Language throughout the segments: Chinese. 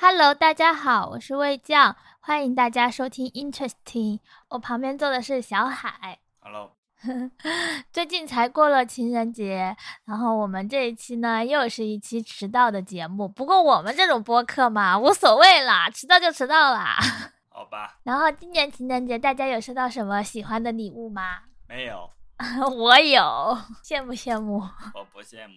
Hello，大家好，我是魏酱，欢迎大家收听 Interesting。我旁边坐的是小海。Hello，最近才过了情人节，然后我们这一期呢又是一期迟到的节目。不过我们这种播客嘛，无所谓啦，迟到就迟到啦。好吧，然后今年情人节大家有收到什么喜欢的礼物吗？没有，我有，羡慕羡慕，我不羡慕，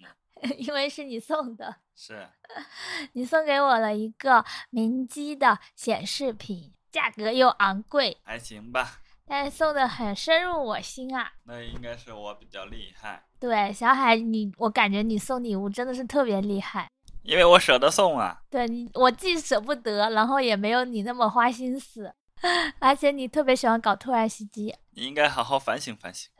因为是你送的。是 你送给我了一个明基的显示屏，价格又昂贵，还行吧。但是送的很深入我心啊。那应该是我比较厉害，对，小海你，我感觉你送礼物真的是特别厉害。因为我舍得送啊。对你，我既舍不得，然后也没有你那么花心思，而且你特别喜欢搞突然袭击。你应该好好反省反省，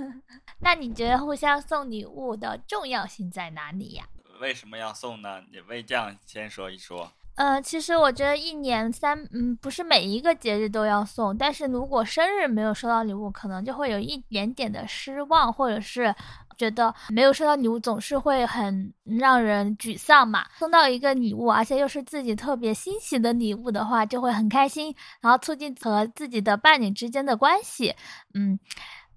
那你觉得互相送礼物的重要性在哪里呀？为什么要送呢？你为这样先说一说。呃，其实我觉得一年三，嗯，不是每一个节日都要送，但是如果生日没有收到礼物，可能就会有一点点的失望，或者是觉得没有收到礼物总是会很让人沮丧嘛。送到一个礼物，而且又是自己特别欣喜的礼物的话，就会很开心，然后促进和自己的伴侣之间的关系。嗯，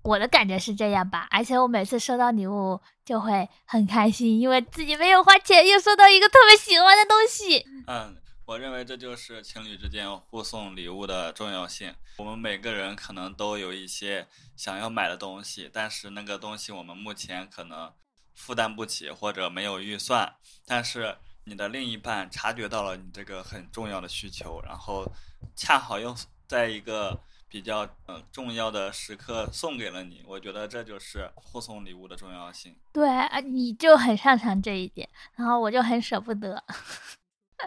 我的感觉是这样吧，而且我每次收到礼物就会很开心，因为自己没有花钱，又收到一个特别喜欢的东西。嗯，我认为这就是情侣之间互送礼物的重要性。我们每个人可能都有一些想要买的东西，但是那个东西我们目前可能负担不起或者没有预算，但是你的另一半察觉到了你这个很重要的需求，然后恰好又在一个比较呃重要的时刻送给了你，我觉得这就是互送礼物的重要性。对啊，你就很擅长这一点，然后我就很舍不得。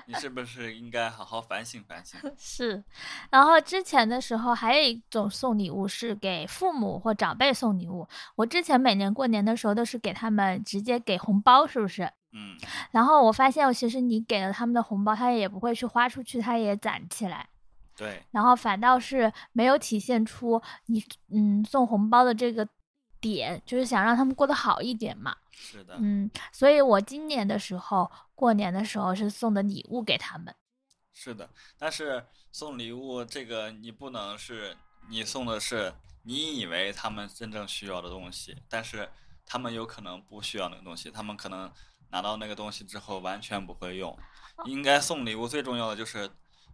你是不是应该好好反省反省？是，然后之前的时候还有一种送礼物是给父母或长辈送礼物。我之前每年过年的时候都是给他们直接给红包，是不是？嗯，然后我发现，其实你给了他们的红包，他也不会去花出去，他也攒起来，对，然后反倒是没有体现出你嗯送红包的这个点，就是想让他们过得好一点嘛。是的，嗯，所以我今年的时候过年的时候是送的礼物给他们。是的。但是送礼物这个，你不能是你送的是你以为他们真正需要的东西，但是他们有可能不需要那个东西，他们可能拿到那个东西之后完全不会用。应该送礼物最重要的就是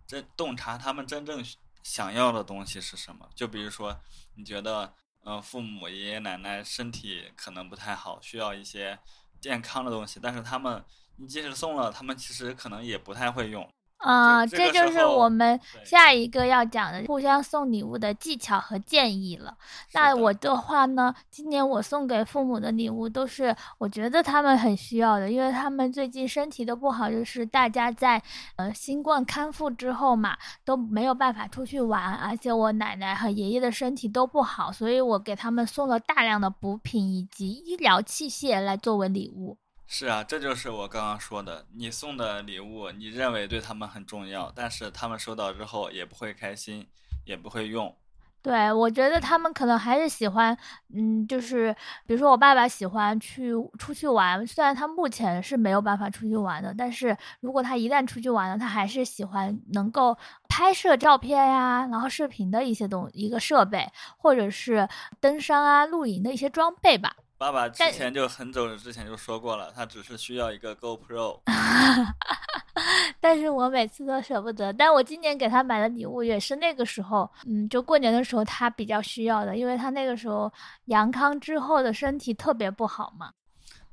真洞察他们真正想要的东西是什么。就比如说，你觉得。嗯，父母、爷爷奶奶身体可能不太好，需要一些健康的东西，但是他们，你即使送了，他们其实可能也不太会用。啊、这这就是我们下一个要讲的互相送礼物的技巧和建议了。那我的话呢，今年我送给父母的礼物都是我觉得他们很需要的，因为他们最近身体都不好，就是大家在呃新冠康复之后嘛，都没有办法出去玩，而且我奶奶和爷爷的身体都不好，所以我给他们送了大量的补品以及医疗器械来作为礼物。是啊，这就是我刚刚说的，你送的礼物，你认为对他们很重要，但是他们收到之后也不会开心，也不会用。对，我觉得他们可能还是喜欢，嗯，就是比如说我爸爸喜欢去出去玩，虽然他目前是没有办法出去玩的，但是如果他一旦出去玩了，他还是喜欢能够拍摄照片呀，然后视频的一些东一个设备，或者是登山啊、露营的一些装备吧。爸爸之前就很久之前就说过了，他只是需要一个 GoPro。但是我每次都舍不得。但我今年给他买的礼物也是那个时候，嗯，就过年的时候他比较需要的，因为他那个时候阳康之后的身体特别不好嘛。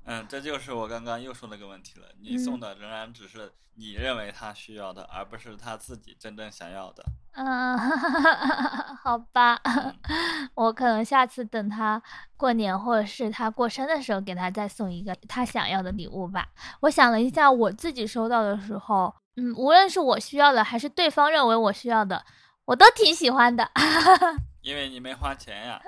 嗯，这就是我刚刚又说那个问题了。你送的仍然只是你认为他需要的，而不是他自己真正想要的。嗯，好吧，我可能下次等他过年或者是他过生的时候，给他再送一个他想要的礼物吧。我想了一下，我自己收到的时候，嗯，无论是我需要的还是对方认为我需要的，我都挺喜欢的。因为你没花钱呀。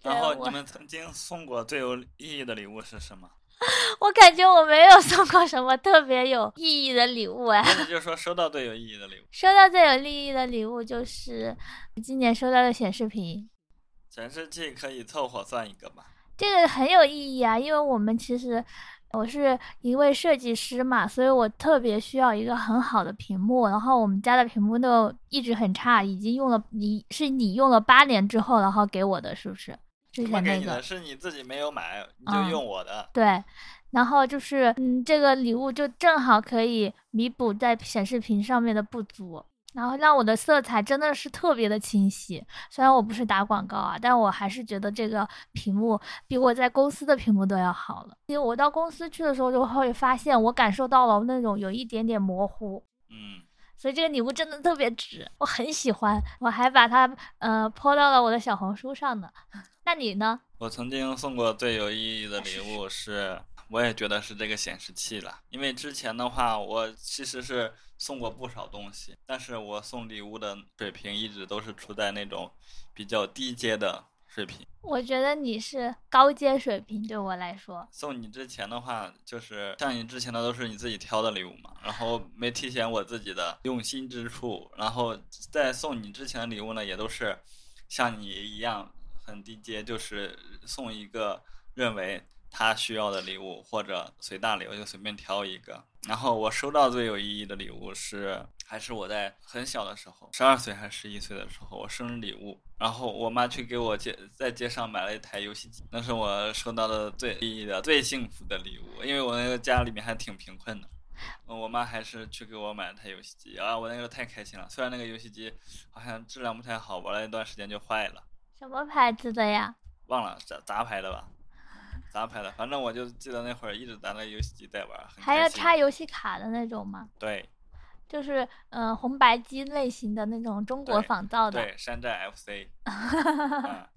然后你们曾经送过最有意义的礼物是什么？我感觉我没有送过什么特别有意义的礼物哎。那你就是说收到最有意义的礼物？收到最有意义的礼物就是今年收到的显示屏，显示器可以凑合算一个吧。这个很有意义啊，因为我们其实我是一位设计师嘛，所以我特别需要一个很好的屏幕。然后我们家的屏幕都一直很差，已经用了你是你用了八年之后，然后给我的，是不是？之前那个是你自己没有买，你就嗯用我的。对，然后就是嗯，这个礼物就正好可以弥补在显示屏上面的不足。然后让我的色彩真的是特别的清晰，虽然我不是打广告啊，但我还是觉得这个屏幕比我在公司的屏幕都要好了。因为我到公司去的时候，就会发现我感受到了那种有一点点模糊，嗯，所以这个礼物真的特别值，我很喜欢，我还把它呃 po 到了我的小红书上呢。那你呢？我曾经送过最有意义的礼物是，我也觉得是这个显示器了。因为之前的话，我其实是送过不少东西，但是我送礼物的水平一直都是处在那种比较低阶的水平。我觉得你是高阶水平，对我来说。送你之前的话，就是像你之前的都是你自己挑的礼物嘛，然后没体现我自己的用心之处，然后在送你之前的礼物呢，也都是像你一样很低阶，就是送一个认为他需要的礼物，或者随大礼，我就随便挑一个。然后我收到最有意义的礼物是，还是我在很小的时候，十二岁还是十一岁的时候，我生日礼物，然后我妈去给我街在街上买了一台游戏机，那是我收到的最意义的、最幸福的礼物，因为我那个家里面还挺贫困的。嗯我妈还是去给我买了台游戏机啊，我那个太开心了。虽然那个游戏机好像质量不太好，玩了一段时间就坏了，什么牌子的呀？忘了杂杂牌的吧，杂牌的。反正我就记得那会儿一直拿那游戏机在玩，还要插游戏卡的那种吗？对就是呃红白机类型的那种中国仿造的。对，山寨 FC。嗯，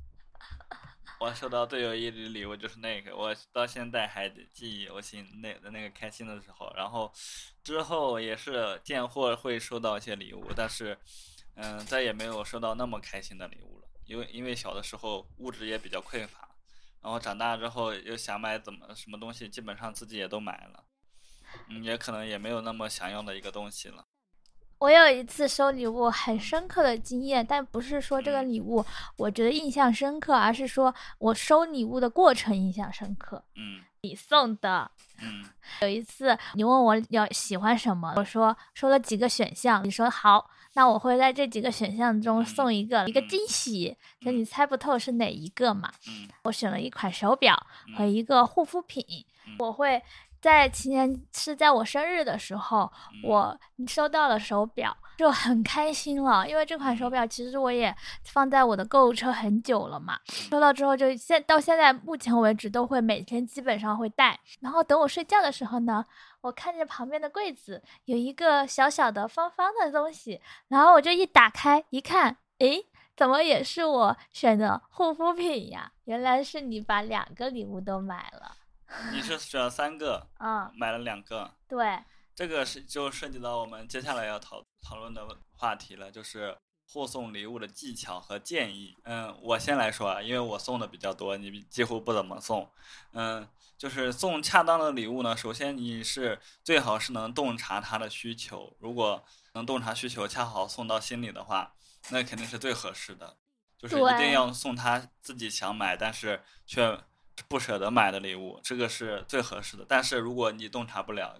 我收到最有意义的礼物就是那个，我到现在还记忆犹新，那的那个开心的时候。然后之后也是见货会收到一些礼物，但是嗯，再也没有收到那么开心的礼物了，因为因为小的时候物质也比较匮乏，然后长大之后又想买怎么什么东西，基本上自己也都买了，嗯，也可能也没有那么想要的一个东西了。我有一次收礼物很深刻的经验，但不是说这个嗯礼物我觉得印象深刻，而是说我收礼物的过程印象深刻。嗯你送的，嗯有一次你问我要喜欢什么，我说说了几个选项，你说好，那我会在这几个选项中嗯。送一个、一个嗯惊喜，就嗯。你猜不透是哪一个嘛。嗯。我选了一款手表和嗯一个护肤品，嗯。我会在情人是在我生日的时候，嗯。我收到了手表，就很开心了，因为这款手表其实我也放在我的购物车很久了嘛，收到之后就现到现在目前为止都会每天基本上会戴，然后等我睡觉的时候呢，我看见旁边的柜子有一个小小的方方的东西，然后我就一打开一看，诶。怎么也是我选的护肤品呀？原来是你把两个礼物都买了。你是 选了三个，嗯，买了两个，对，这个是就涉及到我们接下来要讨讨论的话题了，就是互送礼物的技巧和建议。嗯，我先来说啊，因为我送的比较多，你几乎不怎么送。嗯，就是送恰当的礼物呢，首先你是最好是能洞察他的需求，如果能洞察需求，恰好送到心里的话，那肯定是最合适的。就是一定要送他自己想买，但是却不舍得买的礼物，这个是最合适的。但是如果你洞察不了，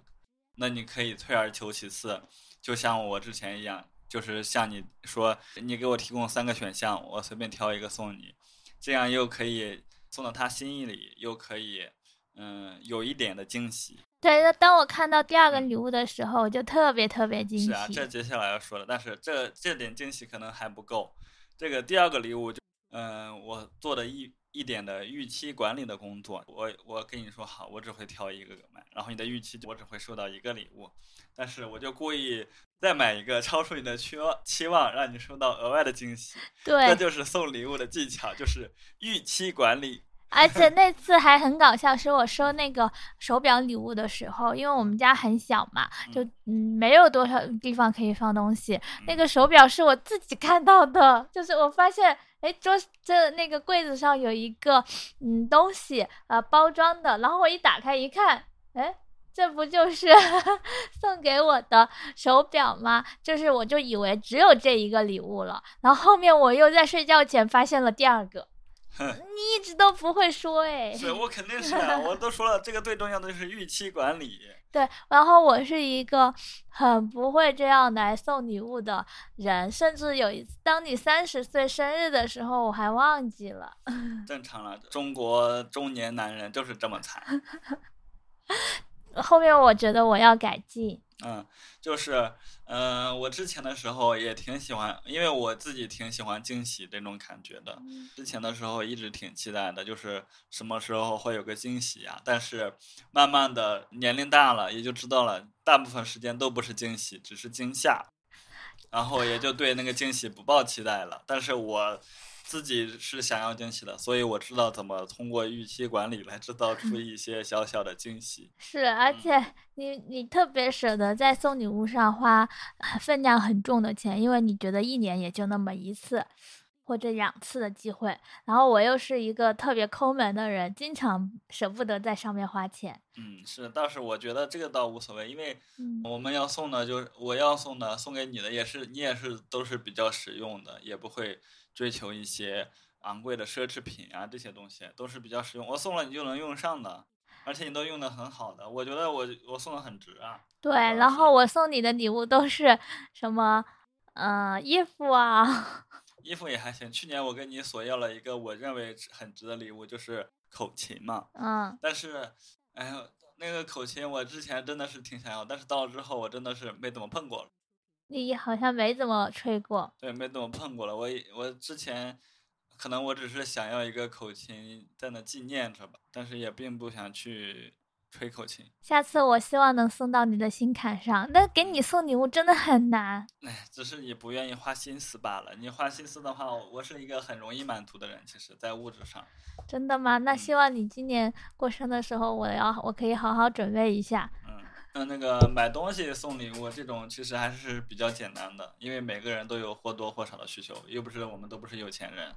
那你可以退而求其次，就像我之前一样，就是像你说，你给我提供三个选项，我随便挑一个送你，这样又可以送到他心意里，又可以嗯有一点的惊喜。对，那当我看到第二个礼物的时候，我就特别特别惊喜。是啊，这接下来要说的，但是这这点惊喜可能还不够。这个第二个礼物就，嗯、我做的一一点的预期管理的工作，我我跟你说好，我只会挑一个买，然后你的预期我只会收到一个礼物，但是我就故意再买一个，超出你的期望期望，让你收到额外的惊喜。对这对，就是送礼物的技巧，就是预期管理。而且那次还很搞笑，是我收那个手表礼物的时候，因为我们家很小嘛，就嗯没有多少地方可以放东西。那个手表是我自己看到的，就是我发现，哎，桌这那个柜子上有一个嗯东西，呃包装的，然后我一打开一看，哎。这不就是 送给我的手表吗？就是我就以为只有这一个礼物了，然后后面我又在睡觉前发现了第二个，你一直都不会说哎。是我肯定是啊，我都说了，这个最重要的就是预期管理。对，然后我是一个很不会这样来送礼物的人，甚至有一次，当你三十岁生日的时候，我还忘记了。正常了，中国中年男人就是这么惨。后面我觉得我要改进。嗯，就是，嗯，我之前的时候也挺喜欢，因为我自己挺喜欢惊喜这种感觉的。之前的时候一直挺期待的，就是什么时候会有个惊喜呀？但是慢慢的年龄大了，也就知道了，大部分时间都不是惊喜，只是惊吓，然后也就对那个惊喜不抱期待了。但是我。自己是想要惊喜的，所以我知道怎么通过预期管理来制造出一些小小的惊喜。是，而且你你特别舍得在送礼物上花分量很重的钱，因为你觉得一年也就那么一次或者两次的机会。然后我又是一个特别抠门的人，经常舍不得在上面花钱。嗯，是，倒是我觉得这个倒无所谓，因为我们要送的，就是我要送的，送给你的也是你也是都是比较实用的，也不会。追求一些昂贵的奢侈品啊，这些东西都是比较实用。我送了你就能用上的，而且你都用的很好的，我觉得我我送的很值啊。对，然后我送你的礼物都是什么，嗯，衣服啊。衣服也还行。去年我跟你索要了一个我认为很值的礼物，就是口琴嘛。嗯。但是，哎呀，那个口琴我之前真的是挺想要，但是到了之后我真的是没怎么碰过了。你好像没怎么吹过，对，没怎么碰过了。我我之前可能我只是想要一个口琴在那纪念着吧，但是也并不想去吹口琴。下次我希望能送到你的心坎上。那给你送礼物真的很难，哎，只是你不愿意花心思罢了。你花心思的话，我是一个很容易满足的人。其实，在物质上，真的吗？那希望你今年过生的时候，我要我可以好好准备一下。那个买东西送礼物这种其实还是比较简单的，因为每个人都有或多或少的需求，又不是我们都不是有钱人，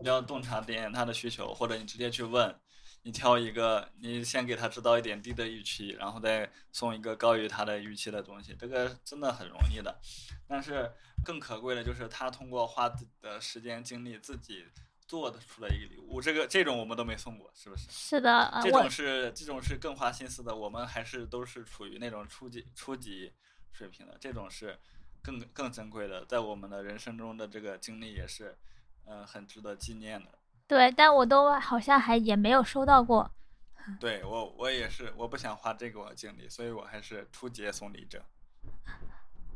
你要洞察点他的需求，或者你直接去问，你挑一个，你先给他制造一点低的预期，然后再送一个高于他的预期的东西，这个真的很容易的。但是更可贵的就是他通过花自己的时间精力自己。做的出来一个礼物，这个这种我们都没送过，是不是？是的，这种是这种是更花心思的，我们还是都是处于那种初级初级水平的，这种是更更珍贵的，在我们的人生中的这个经历也是，嗯，很值得纪念的。对，但我都好像还也没有收到过。对我我也是，我不想花这个精力，所以我还是初级送礼者。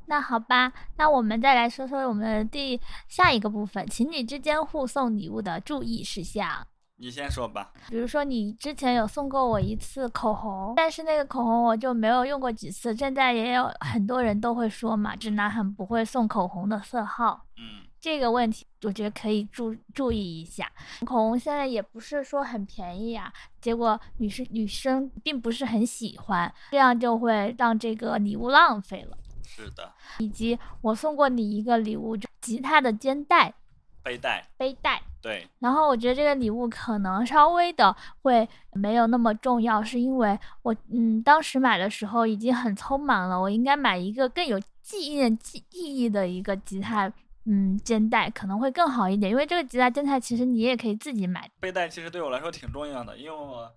那好吧，那我们再来说说我们的第下一个部分，情侣之间互送礼物的注意事项。你先说吧。比如说，你之前有送过我一次口红，但是那个口红我就没有用过几次。现在也有很多人都会说嘛，直男很不会送口红的色号。嗯，这个问题我觉得可以注注意一下。口红现在也不是说很便宜啊，结果女生女生并不是很喜欢，这样就会让这个礼物浪费了。是的，以及我送过你一个礼物，就吉他的肩带、背带、背带。对。然后我觉得这个礼物可能稍微的会没有那么重要，是因为我嗯当时买的时候已经很匆忙了，我应该买一个更有纪念记意义的一个吉他嗯肩带可能会更好一点，因为这个吉他肩带其实你也可以自己买。背带其实对我来说挺重要的，因为我。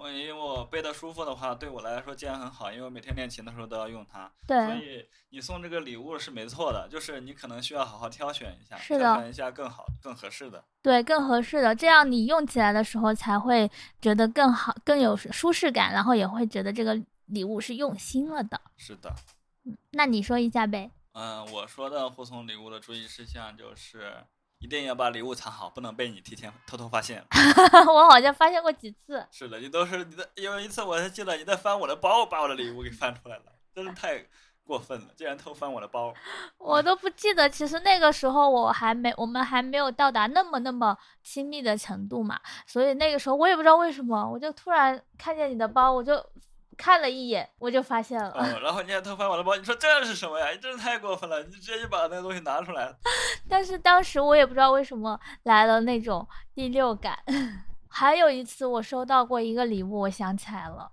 我因为我背的舒服的话，对我来说既然很好，因为我每天练琴的时候都要用它。对。所以你送这个礼物是没错的，就是你可能需要好好挑选一下，挑选一下更好、更合适的。对，更合适的，这样你用起来的时候才会觉得更好、更有舒适感，然后也会觉得这个礼物是用心了的。是的。嗯，那你说一下呗。嗯，我说的互送礼物的注意事项就是。一定要把礼物藏好，不能被你提前偷偷发现。我好像发现过几次。是的，你都是你的。有一次我还记得你在翻我的包，把我的礼物给翻出来了，真是太过分了，竟然偷翻我的包。我都不记得，其实那个时候我还没，我们还没有到达那么那么亲密的程度嘛，所以那个时候我也不知道为什么，我就突然看见你的包，我就。看了一眼，我就发现了。然后你还偷翻我的包，你说这是什么呀？你真是太过分了！你直接就把那个东西拿出来了。但是当时我也不知道为什么来了那种第六感。还有一次我收到过一个礼物，我想起来了，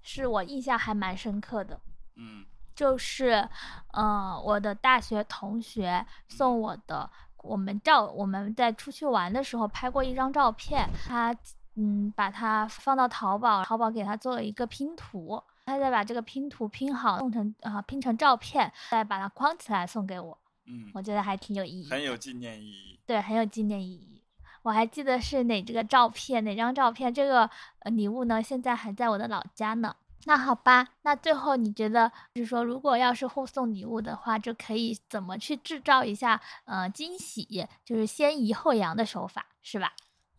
是我印象还蛮深刻的。嗯，就是，嗯，我的大学同学送我的。我们照我们在出去玩的时候拍过一张照片，他嗯把它放到淘宝，淘宝给他做了一个拼图，他再把这个拼图拼好，弄成啊、拼成照片，再把它框起来送给我，嗯，我觉得还挺有意义。很有纪念意义。对，很有纪念意义。我还记得是哪这个照片，哪张照片，这个呃礼物呢，现在还在我的老家呢。那好吧，那最后你觉得，就是说，如果要是互送礼物的话，就可以怎么去制造一下呃惊喜，就是先抑后扬的手法，是吧？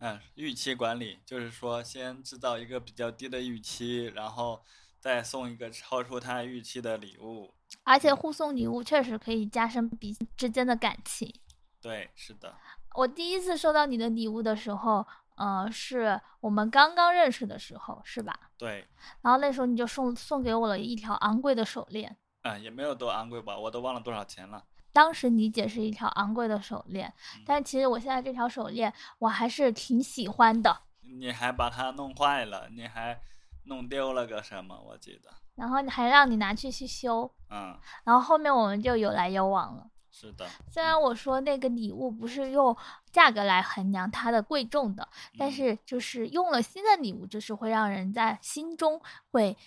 嗯，预期管理就是说，先制造一个比较低的预期，然后再送一个超出他预期的礼物。而且互送礼物确实可以加深彼此之间的感情。对，是的，我第一次收到你的礼物的时候，呃，是我们刚刚认识的时候，是吧？对，然后那时候你就送送给我了一条昂贵的手链，嗯，也没有多昂贵吧，我都忘了多少钱了。当时理解是一条昂贵的手链，嗯但其实我现在这条手链我还是挺喜欢的。你还把它弄坏了，你还弄丢了个什么？我记得，然后还让你拿去去修，嗯，然后后面我们就有来有往了。是的，虽然我说那个礼物不是用价格来衡量它的贵重的，但嗯是就是用了新的礼物，就是会让人在心中会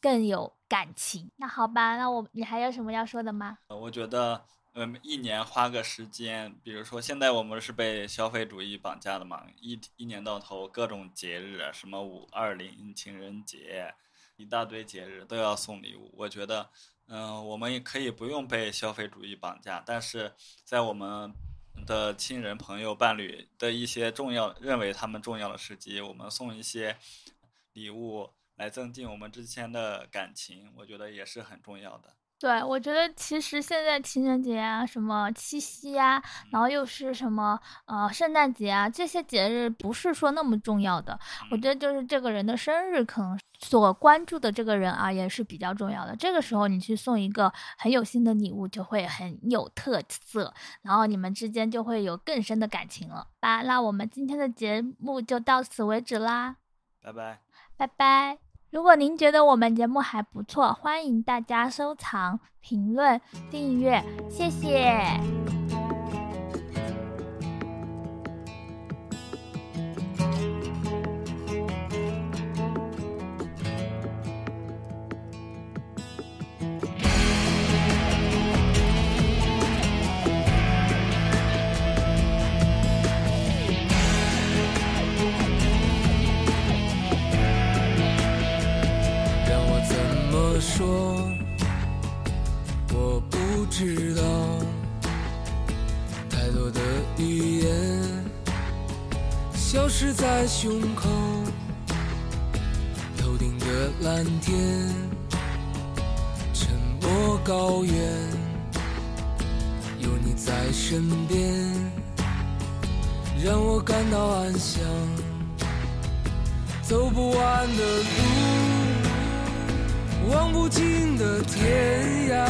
更有感情。那好吧，那我你还有什么要说的吗？呃我觉得，嗯，一年花个时间，比如说现在我们是被消费主义绑架的嘛，一一年到头各种节日，什么五二零、情人节，一大堆节日都要送礼物。我觉得，嗯、我们也可以不用被消费主义绑架，但是在我们的亲人、朋友、伴侣的一些重要认为他们重要的时机，我们送一些礼物来增进我们之间的感情，我觉得也是很重要的。对，我觉得其实现在情人节啊，什么七夕啊，然后又是什么呃圣诞节啊，这些节日不是说那么重要的。我觉得就是这个人的生日，可能所关注的这个人啊，也是比较重要的。这个时候你去送一个很有心的礼物，就会很有特色，然后你们之间就会有更深的感情了吧？那我们今天的节目就到此为止啦。拜拜。拜拜。如果您觉得我们节目还不错，欢迎大家收藏、评论、订阅，谢谢。说？我不知道，太多的语言消失在胸口，头顶的蓝天，沉默高原，有你在身边，让我感到安详。走不完的路，望不尽的天涯，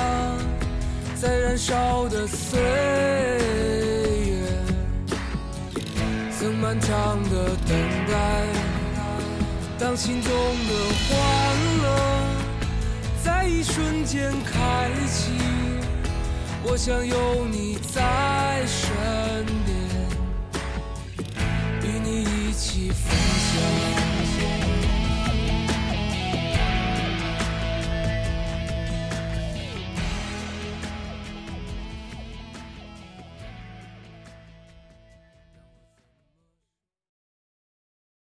在燃烧的岁月，曾漫长的等待。当心中的欢乐在一瞬间开启，我想有你在身边。与你一起分享。